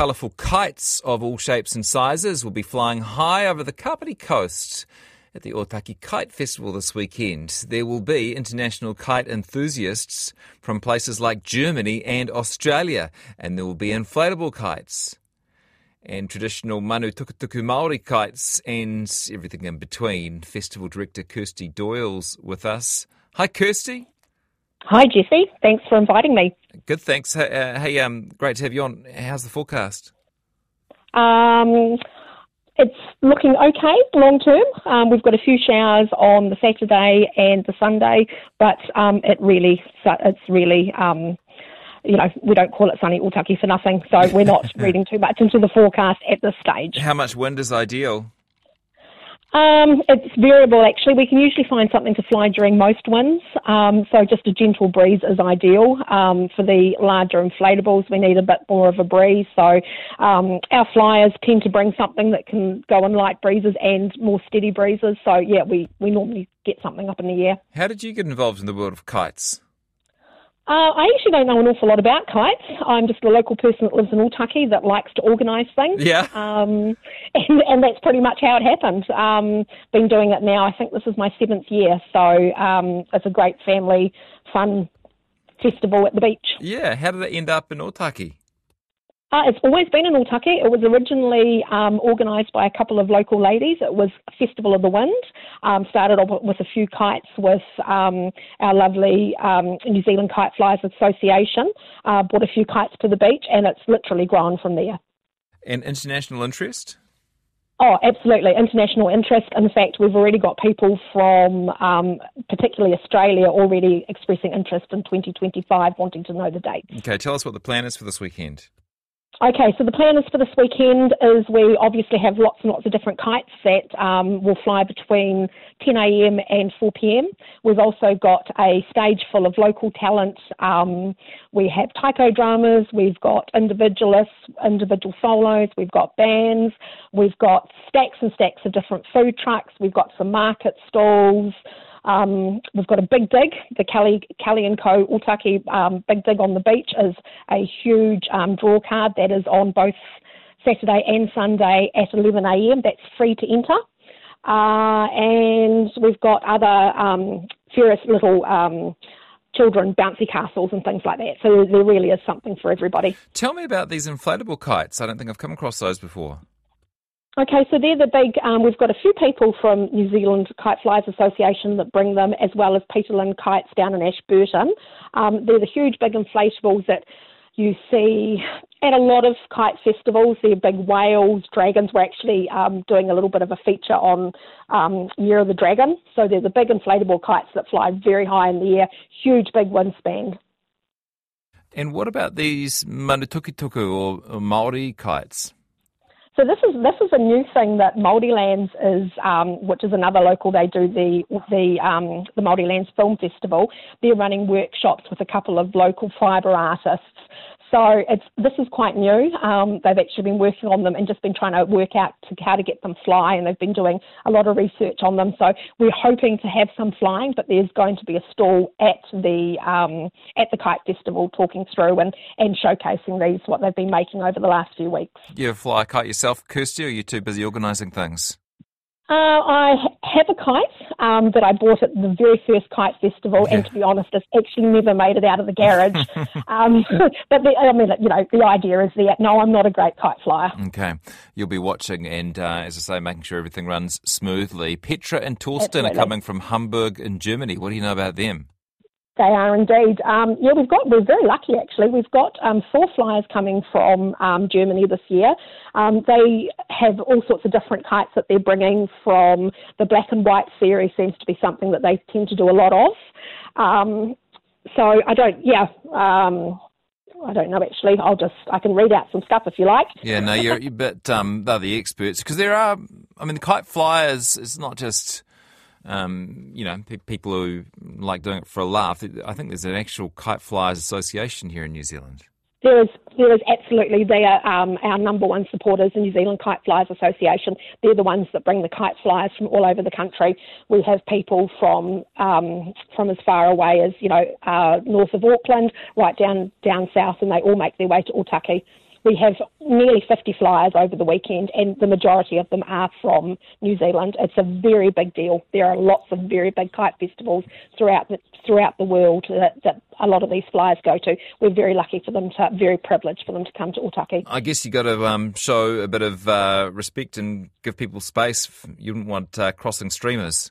Colourful kites of all shapes and sizes will be flying high over the Kapiti coast at the Otaki Kite Festival this weekend. There will be international kite enthusiasts from places like Germany and Australia, and there will be inflatable kites and traditional manu tukutuku Maori kites and everything in between. Festival director Kirsty Doyle's with us. Hi, Kirsty. Hi, Jesse. Thanks for inviting me. Good, thanks. Hey, uh, hey um, great to have you on. How's the forecast? Um, it's looking okay long term. Um, we've got a few showers on the Saturday and the Sunday, but um, it really, it's really um, you know, we don't call it sunny Otaki for nothing, so we're not reading too much into the forecast at this stage. How much wind is ideal? Um, it's variable actually. We can usually find something to fly during most winds, um, so just a gentle breeze is ideal. Um, for the larger inflatables, we need a bit more of a breeze. So um, our flyers tend to bring something that can go in light breezes and more steady breezes. So yeah, we, we normally get something up in the air. How did you get involved in the world of kites? Uh, I actually don't know an awful lot about kites. I'm just a local person that lives in Otaki that likes to organise things. Yeah. Um, and, and that's pretty much how it happened. Um, been doing it now. I think this is my seventh year, so um, it's a great family fun festival at the beach. Yeah. How did it end up in Otaki? Uh, it's always been in Otaki. It was originally um, organised by a couple of local ladies. It was Festival of the Wind. Um, started off with a few kites with um, our lovely um, New Zealand Kite Flyers Association. Uh, brought a few kites to the beach, and it's literally grown from there. And international interest? Oh, absolutely. International interest. In fact, we've already got people from um, particularly Australia already expressing interest in 2025, wanting to know the date. Okay, tell us what the plan is for this weekend. Okay, so the plan is for this weekend is we obviously have lots and lots of different kites that um, will fly between 10 a.m. and 4 p.m. We've also got a stage full of local talent. Um, we have taiko drummers, we've got individualists, individual solos, we've got bands, we've got stacks and stacks of different food trucks, we've got some market stalls. Um, we've got a big dig. The Kelly, Kelly and Co. Otaki um, Big Dig on the Beach is a huge um, draw card that is on both Saturday and Sunday at 11am. That's free to enter. Uh, and we've got other um, various little um, children bouncy castles and things like that. So there really is something for everybody. Tell me about these inflatable kites. I don't think I've come across those before. Okay, so they're the big. Um, we've got a few people from New Zealand Kite Flyers Association that bring them, as well as Peter Lynn Kites down in Ashburton. Um, they're the huge, big inflatables that you see at a lot of kite festivals. They're big whales, dragons. We're actually um, doing a little bit of a feature on um, Year of the Dragon. So they're the big inflatable kites that fly very high in the air, huge, big wingspan. And what about these manu tukutuku or, or Maori kites? So this is this is a new thing that Māorilands is, um, which is another local. They do the the um, the Māorilands Film Festival. They're running workshops with a couple of local fibre artists so it's this is quite new. Um, they've actually been working on them and just been trying to work out to how to get them fly, and they've been doing a lot of research on them. So we're hoping to have some flying, but there's going to be a stall at the um, at the kite festival talking through and, and showcasing these what they've been making over the last few weeks. You fly a kite yourself, Kirsty, or are you too busy organising things? Uh, I have a kite um, that I bought at the very first kite festival, yeah. and to be honest, it's actually never made it out of the garage. um, but the, I mean, you know, the idea is that no, I'm not a great kite flyer. Okay, you'll be watching, and uh, as I say, making sure everything runs smoothly. Petra and Torsten Absolutely. are coming from Hamburg in Germany. What do you know about them? They are indeed. Um, yeah, we've got. We're very lucky actually. We've got um, four flyers coming from um, Germany this year. Um, they have all sorts of different kites that they're bringing from the black and white series. Seems to be something that they tend to do a lot of. Um, so I don't. Yeah. Um, I don't know actually. I'll just I can read out some stuff if you like. Yeah, no, you're, but um, they're the experts because there are. I mean, the kite flyers is not just um, you know pe- people who like doing it for a laugh. I think there's an actual kite flyers association here in New Zealand. There is, there is absolutely. They are um, our number one supporters, the New Zealand Kite Flyers Association. They're the ones that bring the kite flyers from all over the country. We have people from um, from as far away as you know uh, north of Auckland, right down down south, and they all make their way to Otaki. We have nearly 50 flyers over the weekend, and the majority of them are from New Zealand. It's a very big deal. There are lots of very big kite festivals throughout the throughout the world that, that a lot of these flyers go to. We're very lucky for them to, very privileged for them to come to Otaki. I guess you've got to um, show a bit of uh, respect and give people space. You wouldn't want uh, crossing streamers.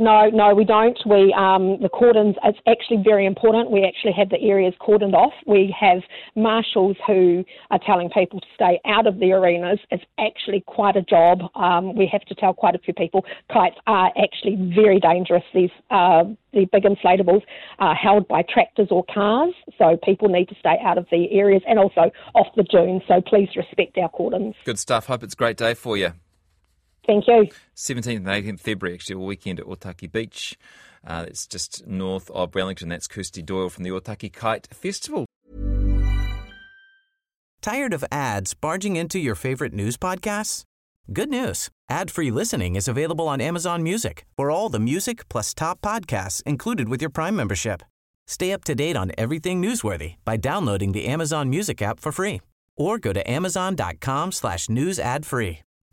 No, no, we don't. We um, the cordons. It's actually very important. We actually have the areas cordoned off. We have marshals who are telling people to stay out of the arenas. It's actually quite a job. Um, we have to tell quite a few people kites are actually very dangerous. These uh, the big inflatables are held by tractors or cars, so people need to stay out of the areas and also off the dunes. So please respect our cordons. Good stuff. Hope it's a great day for you. Thank you. 17th and 18th February, actually, all weekend at Otaki Beach. Uh, it's just north of Wellington. That's Kirsty Doyle from the Otaki Kite Festival. Tired of ads barging into your favorite news podcasts? Good news. Ad-free listening is available on Amazon Music for all the music plus top podcasts included with your Prime membership. Stay up to date on everything newsworthy by downloading the Amazon Music app for free or go to amazon.com slash news ad free.